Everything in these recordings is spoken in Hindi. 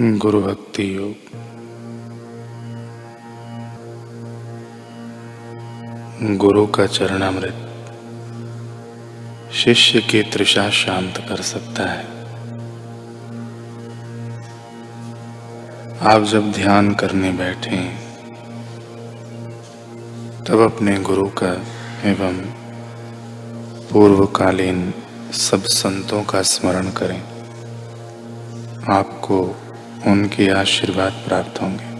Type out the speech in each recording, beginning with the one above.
गुरु भक्ति योग। गुरु का चरणामृत शिष्य की तृषा शांत कर सकता है। आप जब ध्यान करने बैठे, तब अपने गुरु का एवं पूर्वकालीन सब संतों का स्मरण करें। आपको उनके आशीर्वाद प्राप्त होंगे।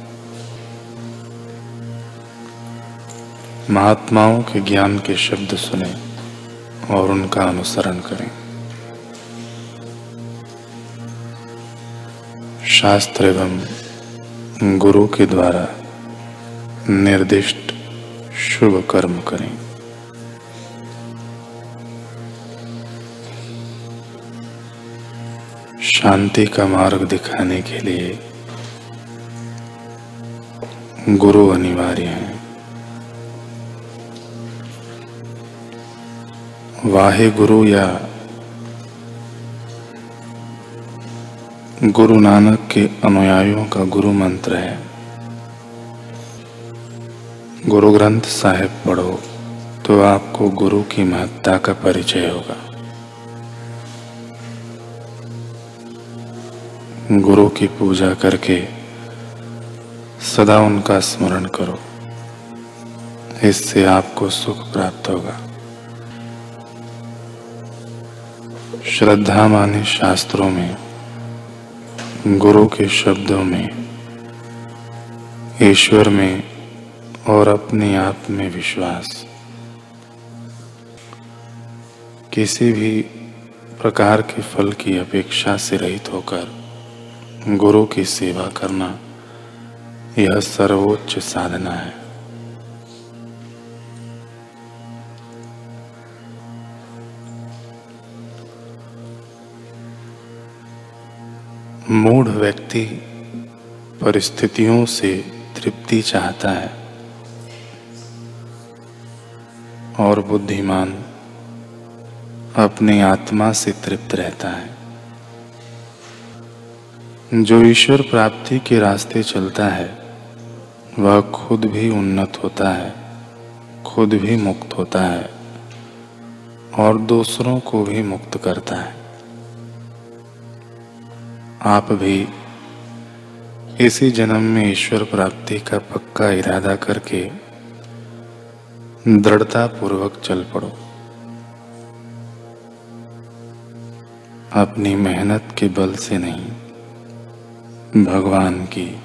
महात्माओं के ज्ञान के शब्द सुने और उनका अनुसरण करें। शास्त्र एवं गुरु के द्वारा निर्दिष्ट शुभ कर्म करें। शांति का मार्ग दिखाने के लिए गुरु अनिवार्य है। वाहे गुरु या गुरु नानक के अनुयायियों का गुरु मंत्र है। गुरु ग्रंथ साहिब पढ़ो तो आपको गुरु की महत्ता का परिचय होगा। गुरु की पूजा करके सदा उनका स्मरण करो। इससे आपको सुख प्राप्त होगा। श्रद्धा माने शास्त्रों में, गुरु के शब्दों में, ईश्वर में और अपने आप में विश्वास। किसी भी प्रकार के फल की अपेक्षा से रहित होकर गुरु की सेवा करना यह सर्वोच्च साधना है। मूढ़ व्यक्ति परिस्थितियों से तृप्ति चाहता है और बुद्धिमान अपनी आत्मा से तृप्त रहता है। जो ईश्वर प्राप्ति के रास्ते चलता है, वह खुद भी उन्नत होता है, खुद भी मुक्त होता है, और दूसरों को भी मुक्त करता है। आप भी इसी जन्म में ईश्वर प्राप्ति का पक्का इरादा करके दृढ़ता पूर्वक चल पड़ो। अपनी मेहनत के बल से नहीं भगवान की।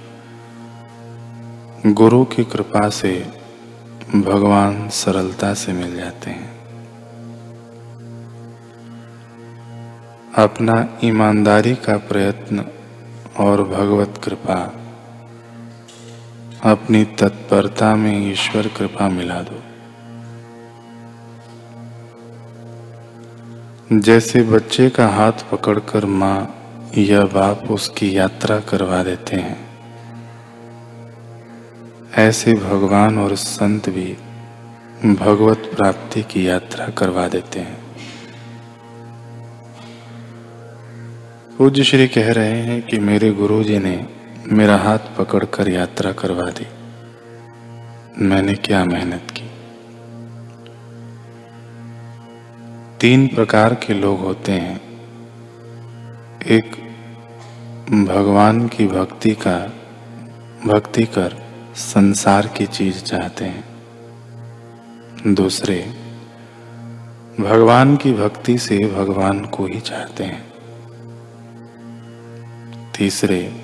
गुरु की कृपा से भगवान सरलता से मिल जाते हैं। अपना ईमानदारी का प्रयत्न और भगवत कृपा, अपनी तत्परता में ईश्वर कृपा मिला दो। जैसे बच्चे का हाथ पकड़कर माँ या बाप उसकी यात्रा करवा देते हैं। ऐसे भगवान और संत भी भगवत प्राप्ति की यात्रा करवा देते हैं। पूज्य श्री कह रहे हैं कि मेरे गुरु जी ने मेरा हाथ पकड़कर यात्रा करवा दी। मैंने क्या मेहनत की? तीन प्रकार के लोग होते हैं। एक भगवान की भक्ति का, भक्ति कर संसार की चीज़ चाहते हैं। दूसरे, भगवान की भक्ति से भगवान को ही चाहते हैं। तीसरे,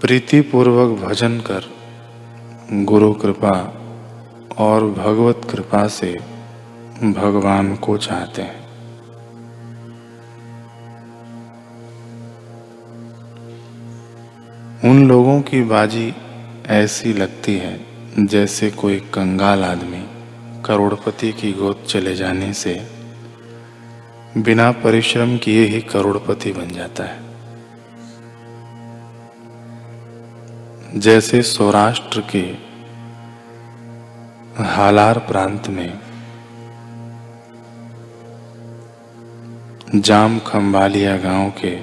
प्रीतिपूर्वक भजन कर गुरु कृपा और भगवत कृपा से भगवान को चाहते हैं। उन लोगों की बाजी ऐसी लगती है, जैसे कोई कंगाल आदमी करोड़पति की गोद चले जाने से बिना परिश्रम किए ही करोड़पति बन जाता है। जैसे सौराष्ट्र के हालार प्रांत में जाम खंबालिया गाँव के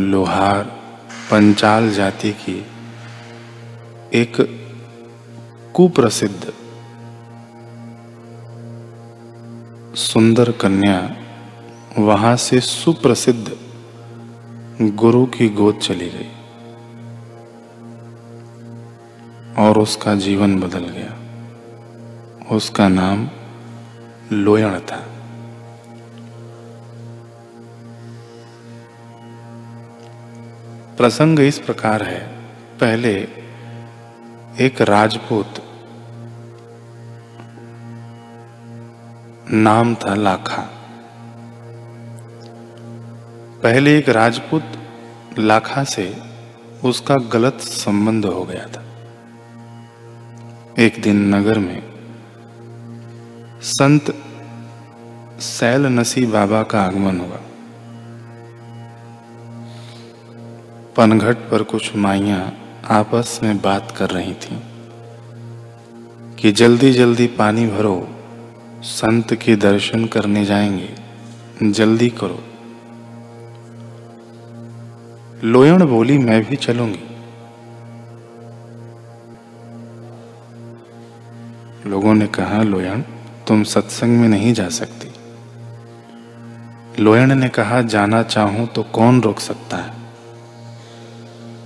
लोहार पंचाल जाति की एक कुप्रसिद्ध सुंदर कन्या वहाँ से सुप्रसिद्ध गुरु की गोद चली गई और उसका जीवन बदल गया। उसका नाम लोयण था। प्रसंग इस प्रकार है। पहले एक राजपूत नाम था लाखा। पहले एक राजपूत लाखा से उसका गलत संबंध हो गया था। एक दिन नगर में संत सैल नसी बाबा का आगमन हुआ। पनघट पर कुछ माइया आपस में बात कर रही थीं कि जल्दी जल्दी पानी भरो, संत के दर्शन करने जाएँगे, जल्दी करो। लोयण बोली, मैं भी चलूँगी। लोगों ने कहा, लोयण, तुम सत्संग में नहीं जा सकती। लोयण ने कहा, जाना चाहूँ तो कौन रोक सकता है?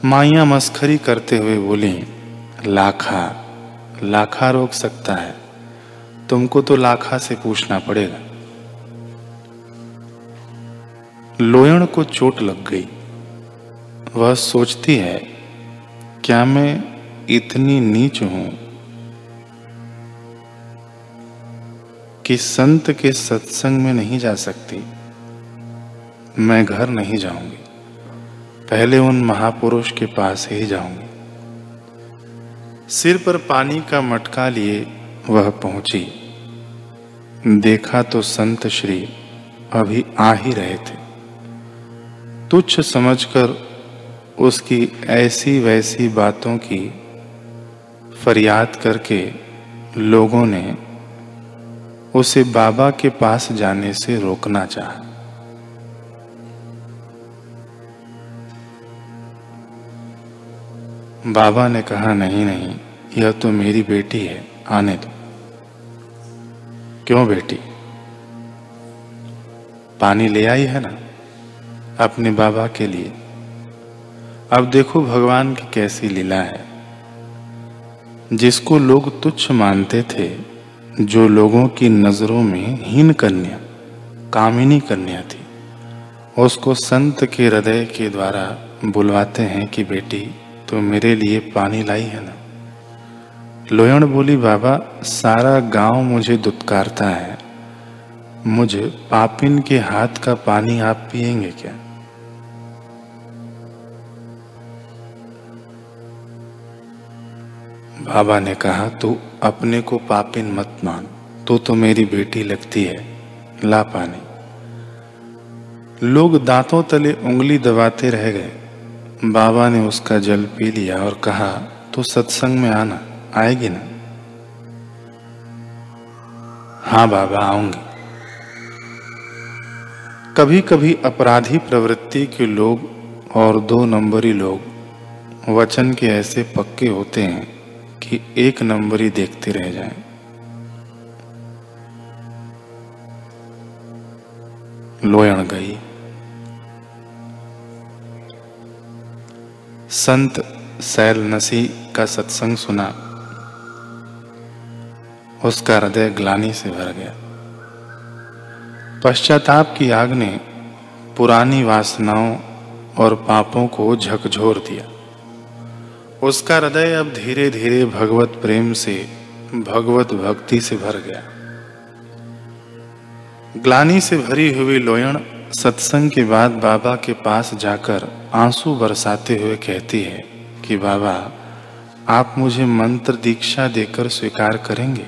माइया मस्खरी करते हुए बोली, लाखा लाखा रोक सकता है। तुमको तो लाखा से पूछना पड़ेगा। लोयण को चोट लग गई। वह सोचती है, क्या मैं इतनी नीच हूँ कि संत के सत्संग में नहीं जा सकती? मैं घर नहीं जाऊँगी। पहले उन महापुरुष के पास ही जाऊँगी। सिर पर पानी का मटका लिए वह पहुँची। देखा तो संत श्री अभी आ ही रहे थे। तुच्छ समझकर उसकी ऐसी वैसी बातों की फरियाद करके लोगों ने उसे बाबा के पास जाने से रोकना चाहा। बाबा ने कहा, नहीं नहीं, यह तो मेरी बेटी है, आने दो। क्यों बेटी? पानी ले आई है ना, अपने बाबा के लिए। अब देखो भगवान की कैसी लीला है। जिसको लोग तुच्छ मानते थे, जो लोगों की नज़रों में हीन कन्या, कामिनी कन्या थी, उसको संत के हृदय के द्वारा बुलवाते हैं कि बेटी तो मेरे लिए पानी लाई है ना। लोयण बोली, बाबा, सारा गाँव मुझे दुत्कारता है। मुझे पापिन के हाथ का पानी आप पिएँगे क्या? बाबा ने कहा, तू अपने को पापिन मत मान। तू तो मेरी बेटी लगती है। ला पानी। लोग दांतों तले उंगली दबाते रह गए। बाबा ने उसका जल पी लिया और कहा तो सत्संग में आना, आएगी ना? हाँ बाबा, आऊँगी. कभी कभी अपराधी प्रवृत्ति के लोग और दो नंबरी लोग वचन के ऐसे पक्के होते हैं कि एक नंबरी देखते रह जाएँ। लोयण गई। संत सैल नसी का सत्संग सुना। उसका हृदय ग्लानी से भर गया। पश्चाताप की आग ने पुरानी वासनाओं और पापों को झकझोर दिया। उसका हृदय अब धीरे धीरे भगवत प्रेम से, भगवत भक्ति से भर गया। ग्लानी से भरी हुई लोयण सत्संग के बाद बाबा के पास जाकर आँसू बरसाते हुए कहती है कि बाबा, आप मुझे मंत्र दीक्षा देकर स्वीकार करेंगे?